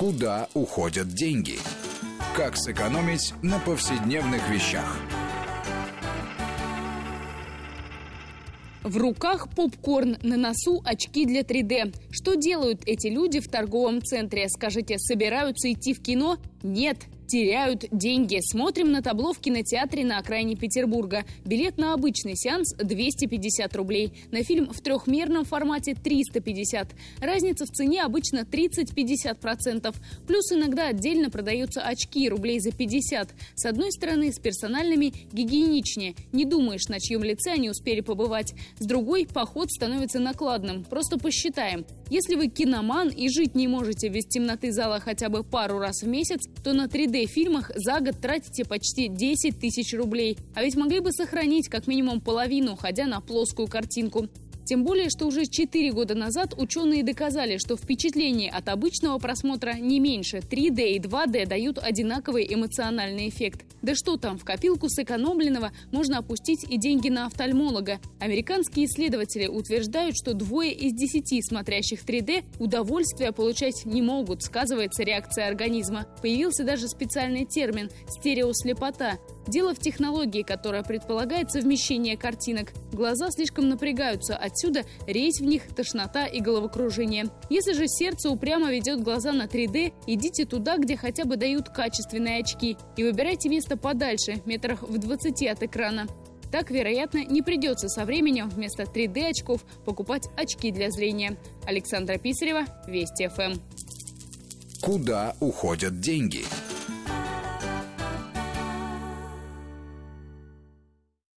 Куда уходят деньги? Как сэкономить на повседневных вещах? В руках попкорн, на носу очки для 3D. Что делают эти люди в торговом центре? Скажите, собираются идти в кино? Нет, теряют деньги. Смотрим на табло в кинотеатре на окраине Петербурга. Билет на обычный сеанс 250 рублей. На фильм в трехмерном формате 350. Разница в цене обычно 30-50%. Плюс иногда отдельно продаются очки рублей за 50. С одной стороны, с персональными гигиеничнее. Не думаешь, на чьем лице они успели побывать. С другой, поход становится накладным. Просто посчитаем. Если вы киноман и жить не можете без темноты зала хотя бы пару раз в месяц, то на 3D-фильмах за год тратите почти 10 тысяч рублей. А ведь могли бы сохранить как минимум половину, ходя на плоскую картинку. Тем более, что уже 4 года назад ученые доказали, что впечатление от обычного просмотра не меньше. 3D и 2D дают одинаковый эмоциональный эффект. Да что там, в копилку сэкономленного можно опустить и деньги на офтальмолога. Американские исследователи утверждают, что двое из десяти смотрящих 3D удовольствия получать не могут, сказывается реакция организма. Появился даже специальный термин – стереослепота. Дело в технологии, которая предполагает совмещение картинок. Глаза слишком напрягаются, отсюда резь в них, тошнота и головокружение. Если же сердце упрямо ведет глаза на 3D, идите туда, где хотя бы дают качественные очки. И выбирайте место подальше, метрах в 20 от экрана. Так, вероятно, не придется со временем вместо 3D-очков покупать очки для зрения. Александра Писарева, Вести ФМ. Куда уходят деньги?